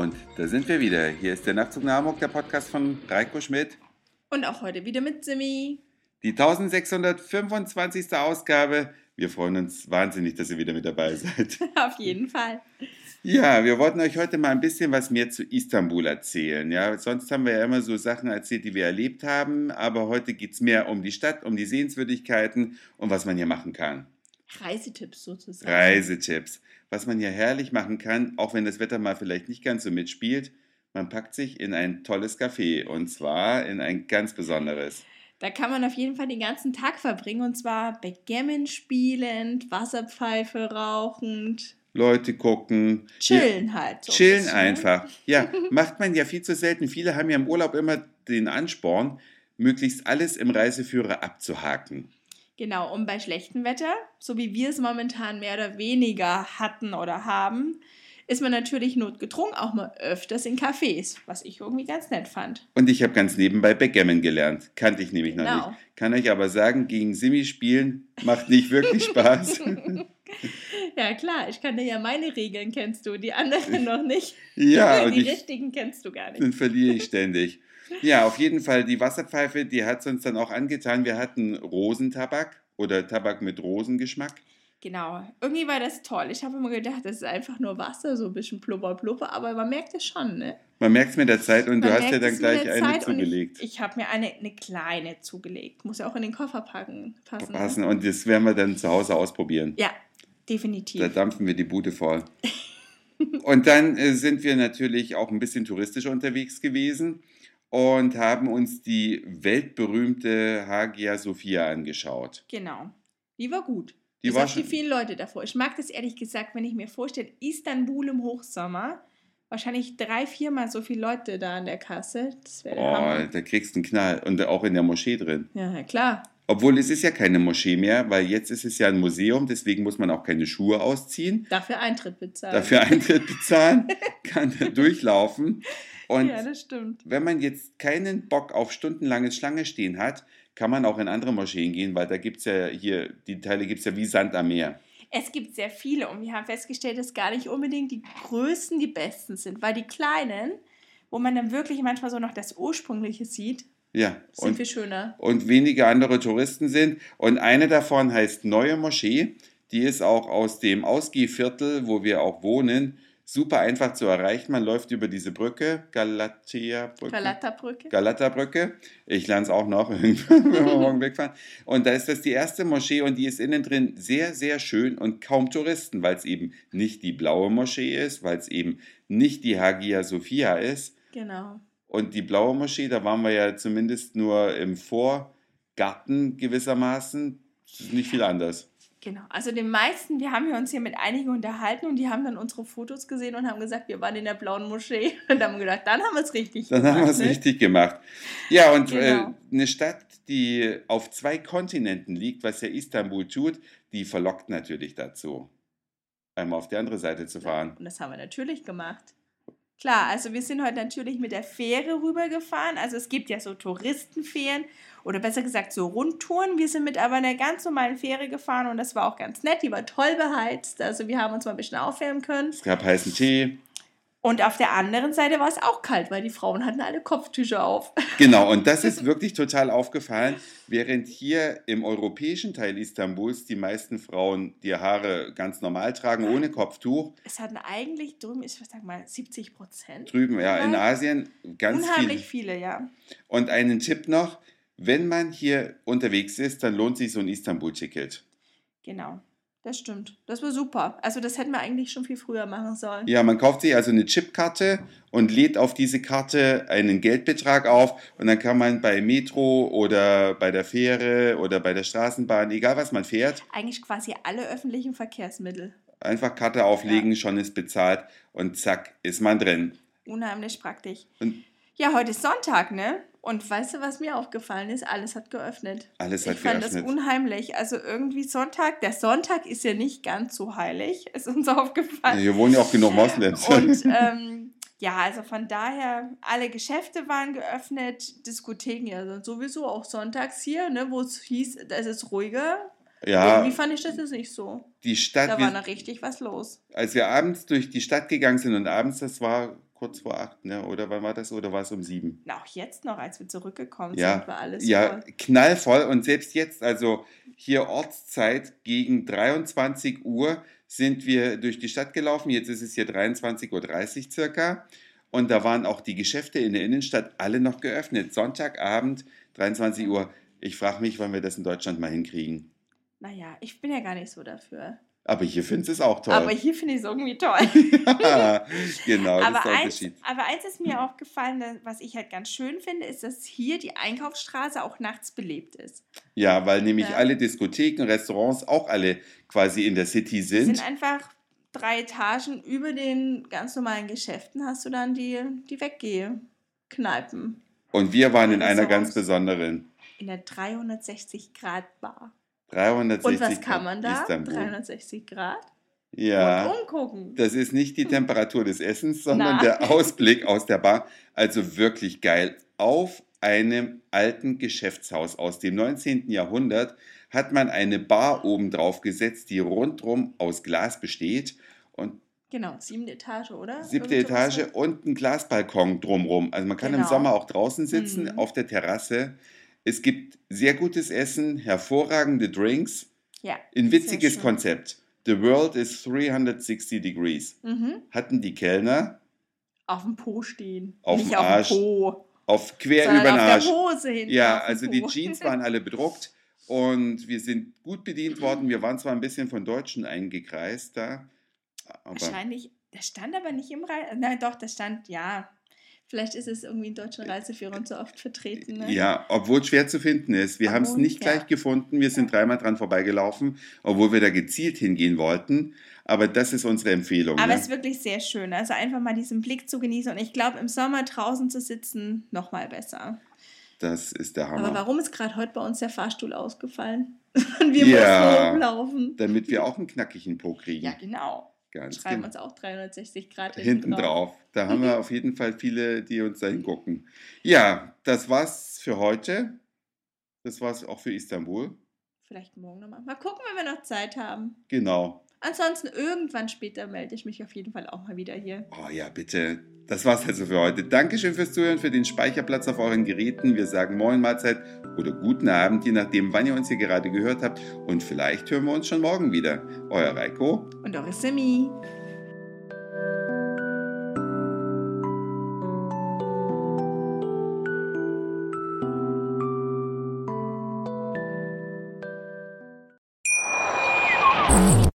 Und da sind wir wieder. Hier ist der Nachtzug nach Hamburg, der Podcast von Reiko Schmidt. Und auch heute wieder mit Simi. Die 1625. Ausgabe. Wir freuen uns wahnsinnig, dass ihr wieder mit dabei seid. Auf jeden Fall. Ja, wir wollten euch heute mal ein bisschen was mehr zu Istanbul erzählen. Ja, sonst haben wir ja immer so Sachen erzählt, die wir erlebt haben, aber heute geht es mehr um die Stadt, um die Sehenswürdigkeiten und was man hier machen kann. Reisetipps sozusagen. Reisetipps. Was man hier herrlich machen kann, auch wenn das Wetter mal vielleicht nicht ganz so mitspielt. Man packt sich in ein tolles Café und zwar in ein ganz besonderes. Da kann man auf jeden Fall den ganzen Tag verbringen und zwar Backgammon spielend, Wasserpfeife rauchend. Leute gucken. Chillen ja, halt. So chillen bisschen. einfach. Ja, macht man ja viel zu selten. Viele haben ja im Urlaub immer den Ansporn, möglichst alles im Reiseführer abzuhaken. Genau, und bei schlechtem Wetter, so wie wir es momentan mehr oder weniger hatten oder haben, ist man natürlich notgedrungen auch mal öfters in Cafés, was ich irgendwie ganz nett fand. Und ich habe ganz nebenbei Backgammon gelernt. Kannte ich nämlich genau. noch nicht. Kann euch aber sagen, gegen Simi spielen macht nicht wirklich Spaß. ja, klar, ich kann dir ja meine Regeln kennst du, die anderen noch nicht. Ja, die richtigen kennst du gar nicht. Dann verliere ich ständig. Ja, auf jeden Fall, die Wasserpfeife, die hat es uns dann auch angetan. Wir hatten Rosentabak oder Tabak mit Rosengeschmack. Genau, irgendwie war das toll. Ich habe immer gedacht, das ist einfach nur Wasser, so ein bisschen plubber, plubber, aber man merkt es schon, ne? Man merkt es mit der Zeit und man du hast ja dann gleich eine zugelegt. Ich, ich habe mir eine, eine kleine zugelegt. Muss ja auch in den Koffer packen, passen. Ne? Passen und das werden wir dann zu Hause ausprobieren. Ja, definitiv. Da dampfen wir die Bude voll. und dann äh, sind wir natürlich auch ein bisschen touristisch unterwegs gewesen und haben uns die weltberühmte Hagia Sophia angeschaut. Genau. Die war gut. Die Bis war schon... die vielen Leute davor. Ich mag das ehrlich gesagt, wenn ich mir vorstelle, Istanbul im Hochsommer, wahrscheinlich drei, viermal so viele Leute da an der Kasse. Das wäre Oh, Hammer. da kriegst du einen Knall. Und auch in der Moschee drin. Ja, klar. Obwohl es ist ja keine Moschee mehr, weil jetzt ist es ja ein Museum, deswegen muss man auch keine Schuhe ausziehen. Dafür Eintritt bezahlen. Dafür Eintritt bezahlen, kann da durchlaufen. Und ja, das stimmt. wenn man jetzt keinen Bock auf stundenlanges Schlange stehen hat, kann man auch in andere Moscheen gehen, weil da gibt es ja hier, die Teile gibt es ja wie Sand am Meer. Es gibt sehr viele und wir haben festgestellt, dass gar nicht unbedingt die größten die besten sind, weil die kleinen, wo man dann wirklich manchmal so noch das Ursprüngliche sieht, ja, sind und, viel schöner. Und wenige andere Touristen sind. Und eine davon heißt Neue Moschee. Die ist auch aus dem Ausgehviertel, wo wir auch wohnen super einfach zu erreichen. Man läuft über diese Brücke, Galatea-Brücke. Galata-Brücke. Galata-Brücke. Ich lerne es auch noch, wenn wir morgen wegfahren. Und da ist das die erste Moschee und die ist innen drin sehr, sehr schön und kaum Touristen, weil es eben nicht die blaue Moschee ist, weil es eben nicht die Hagia Sophia ist. Genau. Und die blaue Moschee, da waren wir ja zumindest nur im Vorgarten gewissermaßen. Das ist nicht viel anders. Genau, also den meisten, wir haben uns hier mit einigen unterhalten und die haben dann unsere Fotos gesehen und haben gesagt, wir waren in der blauen Moschee und haben gedacht, dann haben wir es richtig dann gemacht. Dann haben wir es ne? richtig gemacht. Ja, und äh, genau. äh, eine Stadt, die auf zwei Kontinenten liegt, was ja Istanbul tut, die verlockt natürlich dazu, einmal auf die andere Seite zu fahren. Ja, und das haben wir natürlich gemacht. Klar, also wir sind heute natürlich mit der Fähre rübergefahren. Also es gibt ja so Touristenfähren oder besser gesagt so Rundtouren. Wir sind mit aber einer ganz normalen Fähre gefahren und das war auch ganz nett. Die war toll beheizt. Also wir haben uns mal ein bisschen aufwärmen können. Es gab heißen Tee. Und auf der anderen Seite war es auch kalt, weil die Frauen hatten alle Kopftücher auf. Genau, und das ist wirklich total aufgefallen. Während hier im europäischen Teil Istanbuls die meisten Frauen die Haare ganz normal tragen, ohne Kopftuch. Es hatten eigentlich drüben, ich sag mal, 70 Prozent. Drüben, ja, in Asien ganz Unheimlich viele. viele, ja. Und einen Tipp noch, wenn man hier unterwegs ist, dann lohnt sich so ein Istanbul-Ticket. Genau. Das stimmt. Das war super. Also das hätten wir eigentlich schon viel früher machen sollen. Ja, man kauft sich also eine Chipkarte und lädt auf diese Karte einen Geldbetrag auf und dann kann man bei Metro oder bei der Fähre oder bei der Straßenbahn, egal was man fährt. Eigentlich quasi alle öffentlichen Verkehrsmittel. Einfach Karte auflegen, ja. schon ist bezahlt und zack, ist man drin. Unheimlich praktisch. Und ja, heute ist Sonntag, ne? Und weißt du, was mir aufgefallen ist? Alles hat geöffnet. Alles hat ich geöffnet. Ich fand das unheimlich. Also irgendwie Sonntag, der Sonntag ist ja nicht ganz so heilig, ist uns aufgefallen. Ja, hier wohnen ja auch genug Moslems. Und ähm, ja, also von daher, alle Geschäfte waren geöffnet, Diskotheken ja sind sowieso auch sonntags hier, ne, wo es hieß, da ist es ruhiger. Ja. Irgendwie fand ich das jetzt nicht so. Die Stadt. Da war noch richtig was los. Als wir abends durch die Stadt gegangen sind und abends, das war kurz vor acht, ne? oder wann war das? Oder war es um sieben? Na, auch jetzt noch, als wir zurückgekommen Ja, sind, war alles Ja, voll. knallvoll. Und selbst jetzt, also hier Ortszeit gegen 23 Uhr, sind wir durch die Stadt gelaufen. Jetzt ist es hier 23.30 Uhr circa. Und da waren auch die Geschäfte in der Innenstadt alle noch geöffnet. Sonntagabend, 23 Uhr. Ich frage mich, wann wir das in Deutschland mal hinkriegen. Naja, ich bin ja gar nicht so dafür. Aber hier findest du es auch toll. Aber hier finde ich es irgendwie toll. ja, genau, das aber, ist der eins, Unterschied. aber eins ist mir aufgefallen, was ich halt ganz schön finde, ist, dass hier die Einkaufsstraße auch nachts belebt ist. Ja, weil nämlich Ja. alle Diskotheken, Restaurants auch alle quasi in der City Die sind. sind einfach drei Etagen über den ganz normalen Geschäften, hast du dann die, die Weggeh-Kneipen. Und wir waren in einer ganz besonderen. In der 360-Grad-Bar. 360 Und was kann man da? Istanbul. 360 Grad? Ja. Und umgucken. Das ist nicht die Temperatur des Essens, sondern Nein. der Ausblick aus der Bar. Also wirklich geil. Auf einem alten Geschäftshaus aus dem 19. Jahrhundert hat man eine Bar oben drauf gesetzt, die rundrum aus Glas besteht und Genau, siebte Etage, oder? siebte Etage und ein Glasbalkon drumrum. Also man kann im Genau. Sommer auch draußen sitzen Mhm. auf der Terrasse. Es gibt sehr gutes Essen, hervorragende Drinks, Ja. ein witziges. Konzept. The world is 360 degrees. Mhm. Hatten die Kellner Auf dem Po stehen. Auf Nicht dem auf Arsch. dem Po. auf quer sondern über den auf Arsch. der Hose hinten. Ja, auf also die. Jeans waren alle bedruckt und wir sind gut bedient worden. Wir waren zwar ein bisschen von Deutschen eingekreist da, Wahrscheinlich, das stand aber nicht im Reise. Nein, doch, das stand, ja. Vielleicht ist es irgendwie in deutschen Reiseführern so oft vertreten. Ne? ja, obwohl es schwer zu finden ist. Wir haben es nicht ja. gleich gefunden. Wir sind dreimal dran vorbeigelaufen, obwohl wir da gezielt hingehen wollten. Aber das ist unsere Empfehlung. Aber ne? es ist wirklich sehr schön. Also einfach mal diesen Blick zu genießen. Und ich glaube, im Sommer draußen zu sitzen, noch mal besser. Das ist der Hammer. Aber warum ist gerade heute bei uns der Fahrstuhl ausgefallen? Und wir Ja. mussten rumlaufen. Damit wir auch einen knackigen Po kriegen. Ja, genau. Ganz Schreiben genau. uns auch 360 Grad Hinten drauf. Da haben wir auf jeden Fall viele, die uns da hingucken. Ja, das war's für heute. Das war's auch für Istanbul. Vielleicht morgen nochmal. Mal gucken, wenn wir noch Zeit haben. Genau. Ansonsten irgendwann später melde ich mich auf jeden Fall auch mal wieder hier. Oh ja, bitte. Das war's also für heute. Dankeschön fürs Zuhören, für den Speicherplatz auf euren Geräten. Wir sagen Moin Mahlzeit oder guten Abend, je nachdem, wann ihr uns hier gerade gehört habt. Und vielleicht hören wir uns schon morgen wieder. Euer Reiko. Und eure Simi.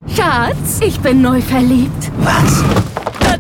Schatz, ich bin neu verliebt. Was?